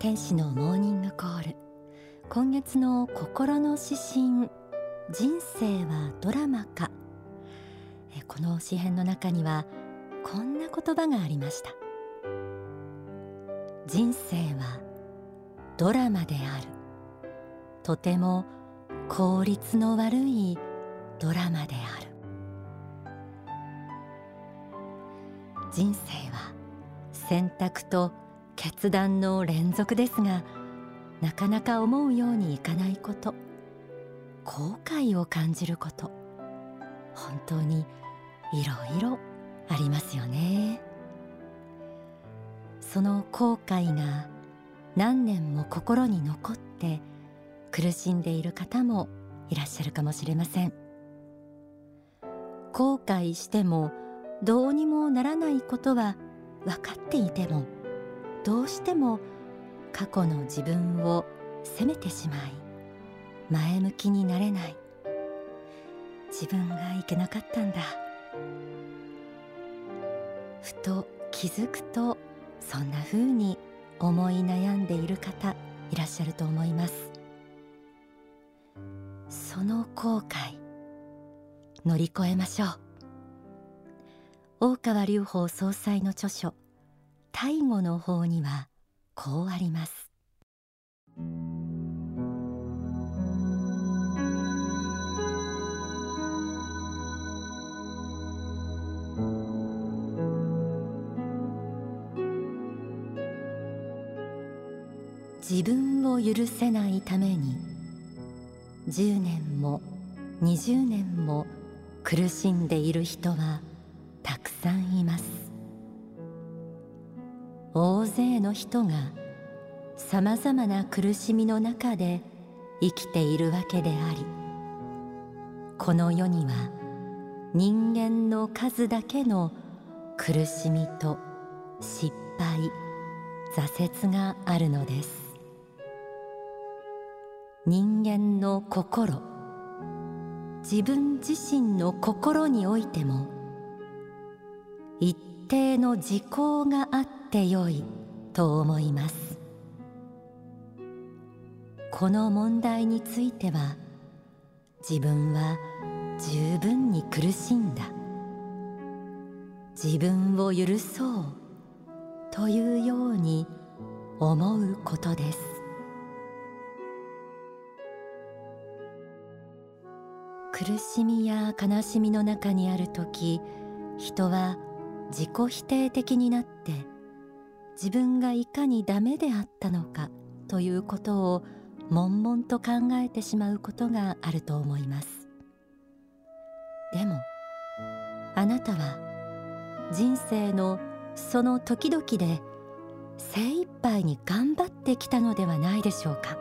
天使のモーニングコール。今月の心の指針人生はドラマか？この詩編の中にはこんな言葉がありました。人生はドラマである。とても効率の悪いドラマである。人生は選択と決断の連続ですがなかなか思うようにいかないこと後悔を感じること本当にいろいろありますよね。その後悔が何年も心に残って苦しんでいる方もいらっしゃるかもしれません。後悔してもどうにもならないことは分かっていてもどうしても過去の自分を責めてしまい前向きになれない。自分がいけなかったんだ。ふと気づくとそんな風に思い悩んでいる方いらっしゃると思います。その後悔乗り越えましょう。大川隆法総裁の著書大悟の方にはこうあります。自分を許せないために10年も20年も苦しんでいる人はたくさんいます。大勢の人がさまざまな苦しみの中で生きているわけでありこの世には人間の数だけの苦しみと失敗挫折があるのです。人間の心自分自身の心においても一定の時効があってよいと思います。この問題については自分は十分に苦しんだ。自分を許そうというように思うことです。苦しみや悲しみの中にある時人は自己否定的になって自分がいかにダメであったのかということを悶々と考えてしまうことがあると思います。でもあなたは人生のその時々で精一杯に頑張ってきたのではないでしょうか。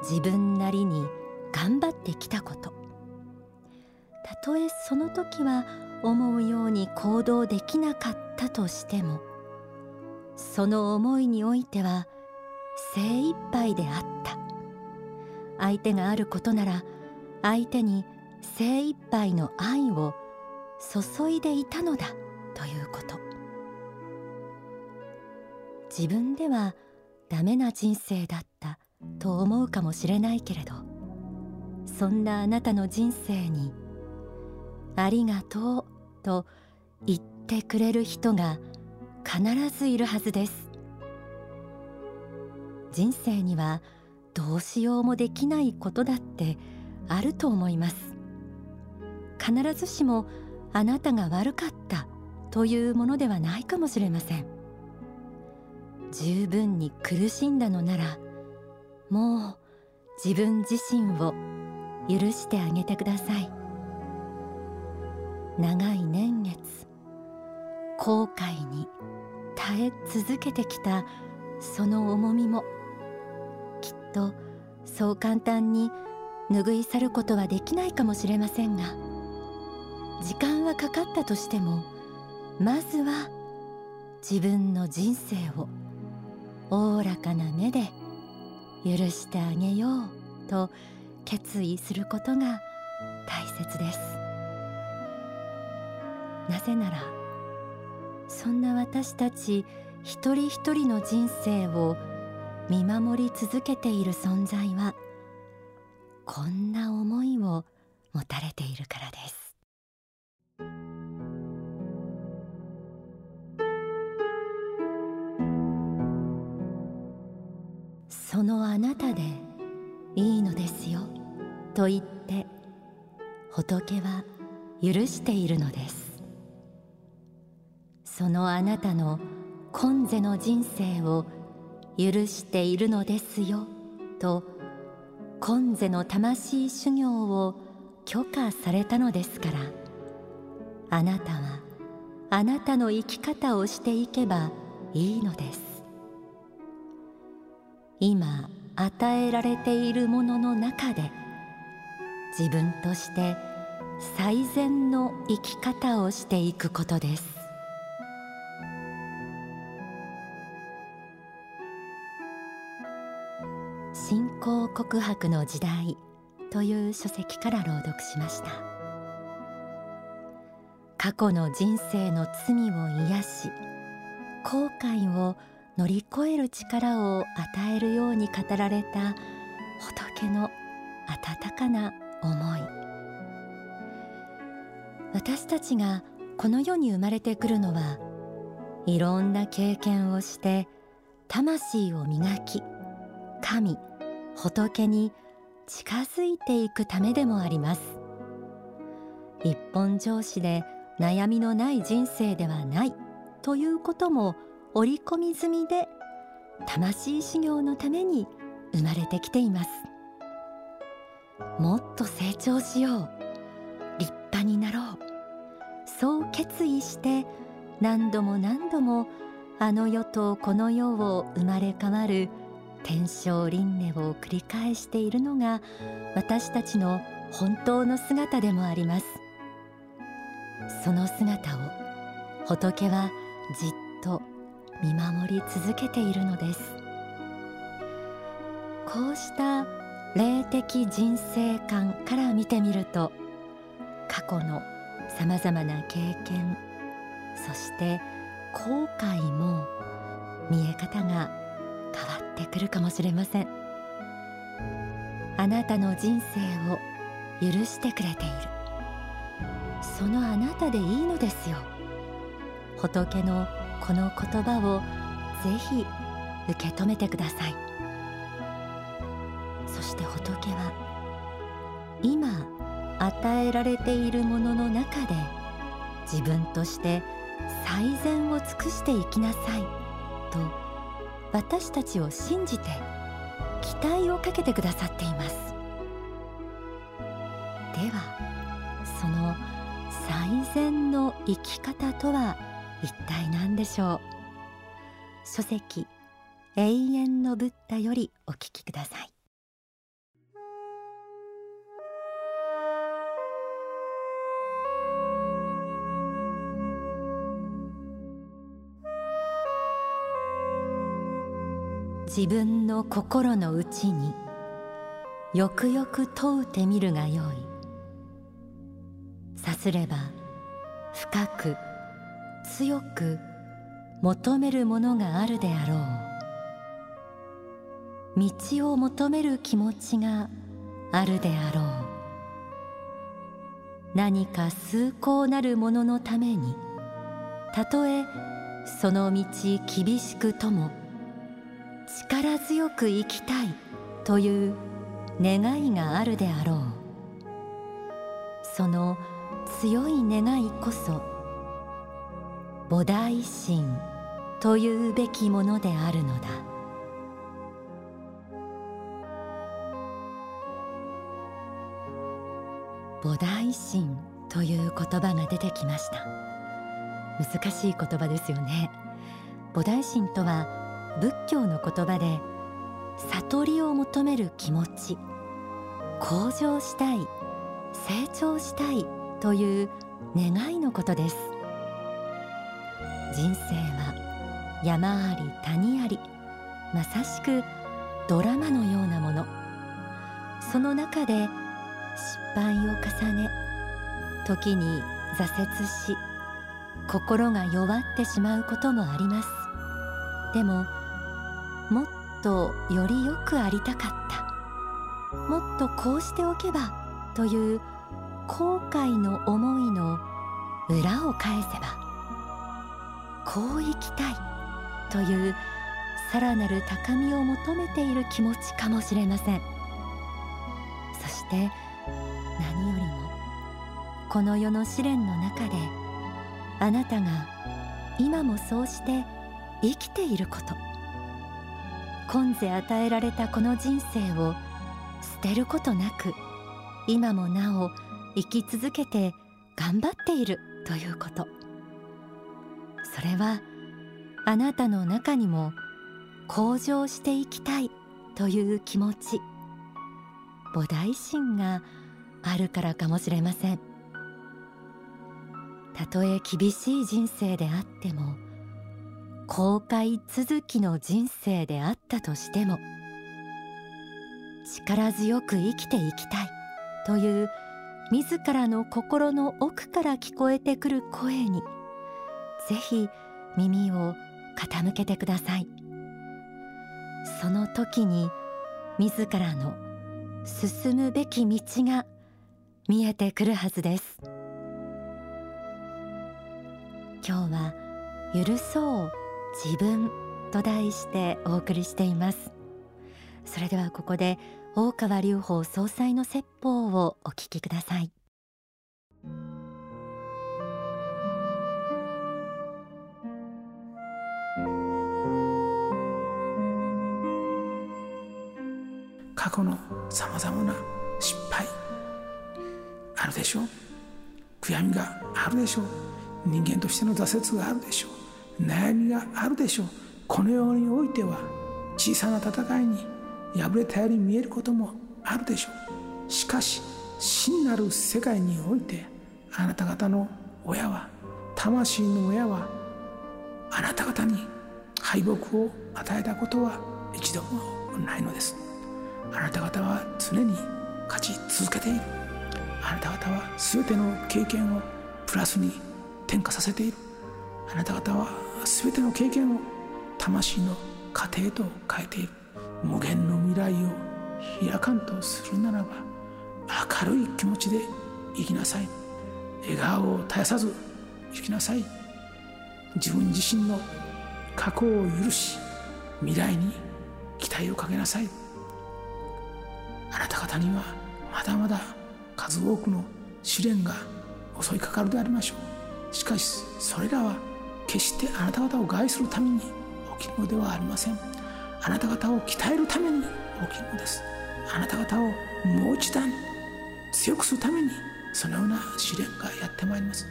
自分なりに頑張ってきたこと。たとえその時は思うように行動できなかったとしてもその思いにおいては精一杯であった。相手があることなら相手に精一杯の愛を注いでいたのだということ。自分ではダメな人生だったと思うかもしれないけれどそんなあなたの人生にありがとうと言ってくれる人が必ずいるはずです。人生にはどうしようもできないことだってあると思います。必ずしもあなたが悪かったというものではないかもしれません。十分に苦しんだのならもう自分自身を許してあげてください。長い年月後悔に耐え続けてきたその重みもきっとそう簡単に拭い去ることはできないかもしれませんが時間はかかったとしてもまずは自分の人生をおおらかな目で許してあげようと決意することが大切です。なぜならそんな私たち一人一人の人生を見守り続けている存在はこんな思いを持たれているからです。そのあなたでいいのですよと言って仏は許しているのです。そのあなたの今世の人生を許しているのですよと今世の魂修行を許可されたのですから。あなたはあなたの生き方をしていけばいいのです。今与えられているものの中で自分として最善の生き方をしていくことです。信仰告白の時代という書籍から朗読しました。過去の人生の罪を癒し後悔を乗り越える力を与えるように語られた仏の温かな思い。私たちがこの世に生まれてくるのはいろんな経験をして魂を磨き神仏に近づいていくためでもあります。一本上司で悩みのない人生ではないということも織り込み済みで魂修行のために生まれてきています。もっと成長しよう。立派になろう。そう決意して何度も何度もあの世とこの世を生まれ変わる天正輪廻を繰り返しているのが私たちの本当の姿でもあります。その姿を仏はじっと見守り続けているのです。こうした霊的人生観から見てみると過去のさまざまな経験そして後悔も見え方がってくるかもしれません。あなたの人生を許してくれている。そのあなたでいいのですよ。仏のこの言葉をぜひ受け止めてください。そして仏は今与えられているものの中で自分として最善を尽くしていきなさいと私たちを信じて期待をかけてくださっています。ではその最善の生き方とは一体何でしょう？書籍永遠のブッダよりお聞きください。自分の心の内によくよく問うてみるがよい。さすれば深く強く求めるものがあるであろう。道を求める気持ちがあるであろう。何か崇高なるもののためにたとえその道厳しくとも力強く生きたいという願いがあるであろう。その強い願いこそ菩提心というべきものであるのだ。菩提心という言葉が出てきました。難しい言葉ですよね。菩提心とは仏教の言葉で悟りを求める気持ち向上したい成長したいという願いのことです。人生は山あり谷ありまさしくドラマのようなもの。その中で失敗を重ね時に挫折し心が弱ってしまうこともあります。でももっとよりよくありたかった。もっとこうしておけばという後悔の思いの裏を返せばこう生きたいというさらなる高みを求めている気持ちかもしれません。そして何よりもこの世の試練の中であなたが今もそうして生きていること。今世与えられたこの人生を捨てることなく今もなお生き続けて頑張っているということ。それはあなたの中にも向上していきたいという気持ち。菩提心があるからかもしれません。たとえ厳しい人生であっても後悔続きの人生であったとしても力強く生きていきたいという自らの心の奥から聞こえてくる声にぜひ耳を傾けてください。その時に自らの進むべき道が見えてくるはずです。今日は許そう自分と題してお送りしています。それではここで大川隆法総裁の説法をお聞きください。過去のさまざまな失敗あるでしょう。悔やみがあるでしょう。人間としての挫折があるでしょう。悩みがあるでしょう。この世においては小さな戦いに敗れたように見えることもあるでしょう。しかし真なる世界においてあなた方の親は魂の親はあなた方に敗北を与えたことは一度もないのです。あなた方は常に勝ち続けている。あなた方は全ての経験をプラスに転化させている。あなた方は全ての経験を魂の糧へと変えている無限の未来を開かんとするならば明るい気持ちで生きなさい。笑顔を絶やさず生きなさい。自分自身の過去を許し未来に期待をかけなさい。あなた方にはまだまだ数多くの試練が襲いかかるでありましょう。しかしそれらは決してあなた方を害するために起きるのではありません。あなた方を鍛えるために起きるのです。あなた方をもう一段強くするためにそのような試練がやってまいります。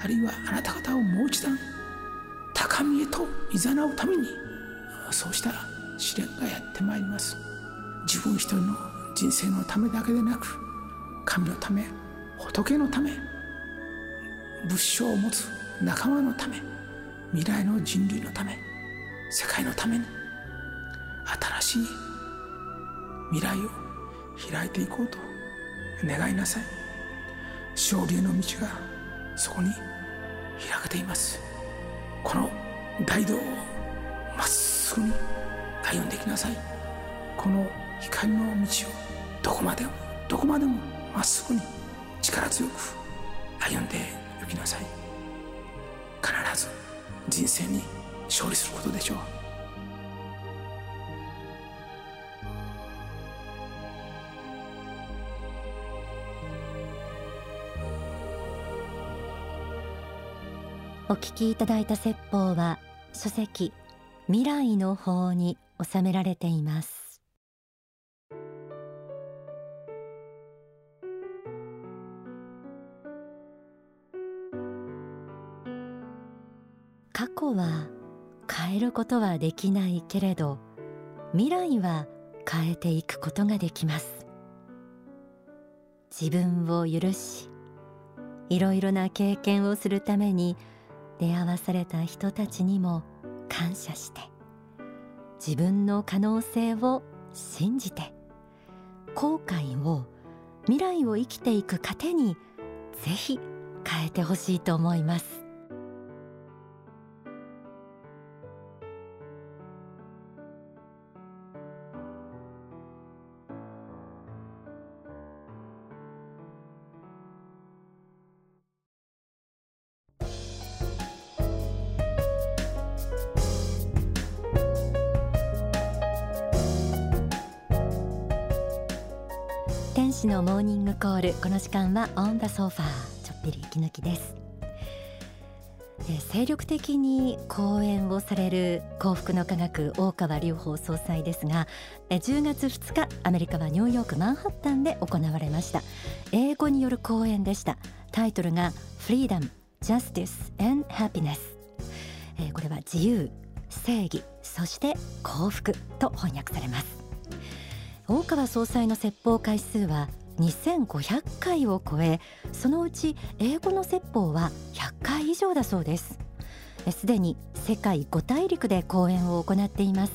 あるいはあなた方をもう一段高みへと誘うためにそうした試練がやってまいります。自分一人の人生のためだけでなく神のため仏のため仏性を持つ仲間のため未来の人類のため世界のために新しい未来を開いていこうと願いなさい。勝利への道がそこに開けています。この大道をまっすぐに歩んでいきなさい。この光の道をどこまでもどこまでもまっすぐに力強く歩んで行きなさい。人生に勝利することでしょう。お聞きいただいた説法は書籍未来の法に収められています。過去は変えることはできないけれど未来は変えていくことができます。自分を許しいろいろな経験をするために出会わされた人たちにも感謝して自分の可能性を信じて後悔を未来を生きていく糧にぜひ変えてほしいと思います。モーニングコール。この時間はオンダソファー。ちょっぴり息抜きです。精力的に講演をされる幸福の科学大川隆法総裁ですが10月2日アメリカはニューヨークマンハッタンで行われました。英語による講演でした。タイトルが Freedom, Justice and Happiness これは自由正義そして幸福と翻訳されます。大川総裁の説法回数は2500回を超えそのうち英語の説法は100回以上だそうです。すでに世界5大陸で講演を行っています。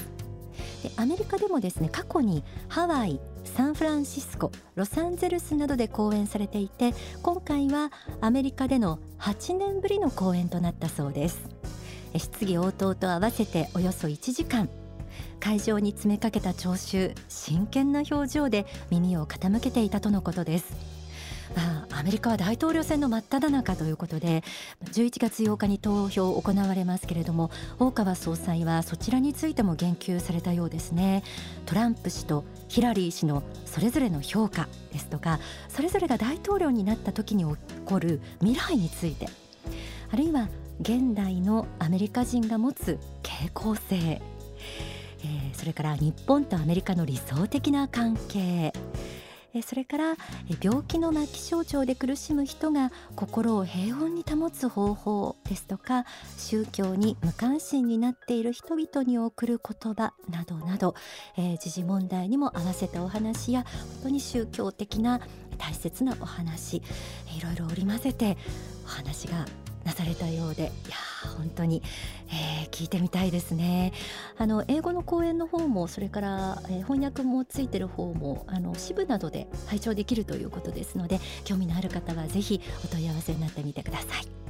でアメリカでもですね過去にハワイサンフランシスコロサンゼルスなどで講演されていて今回はアメリカでの8年ぶりの講演となったそうです。質疑応答と合わせておよそ1時間会場に詰めかけた聴衆真剣な表情で耳を傾けていたとのことです。まあ、アメリカは大統領選の真っ只中ということで11月8日に投票行われますけれども大川総裁はそちらについても言及されたようですね。トランプ氏とヒラリー氏のそれぞれの評価ですとかそれぞれが大統領になった時に起こる未来についてあるいは現代のアメリカ人が持つ傾向性。え、それから日本とアメリカの理想的な関係。それから病気の末期症状で苦しむ人が心を平穏に保つ方法ですとか宗教に無関心になっている人々に送る言葉などなど、え、時事問題にも合わせたお話や本当に宗教的な大切なお話いろいろ織り交ぜてお話がなされたようでいや本当に、えー、聞いてみたいですねあの英語の講演の方もそれから、えー、翻訳もついてる方もあの支部などで拝聴できるということですので興味のある方はぜひお問い合わせになってみてください。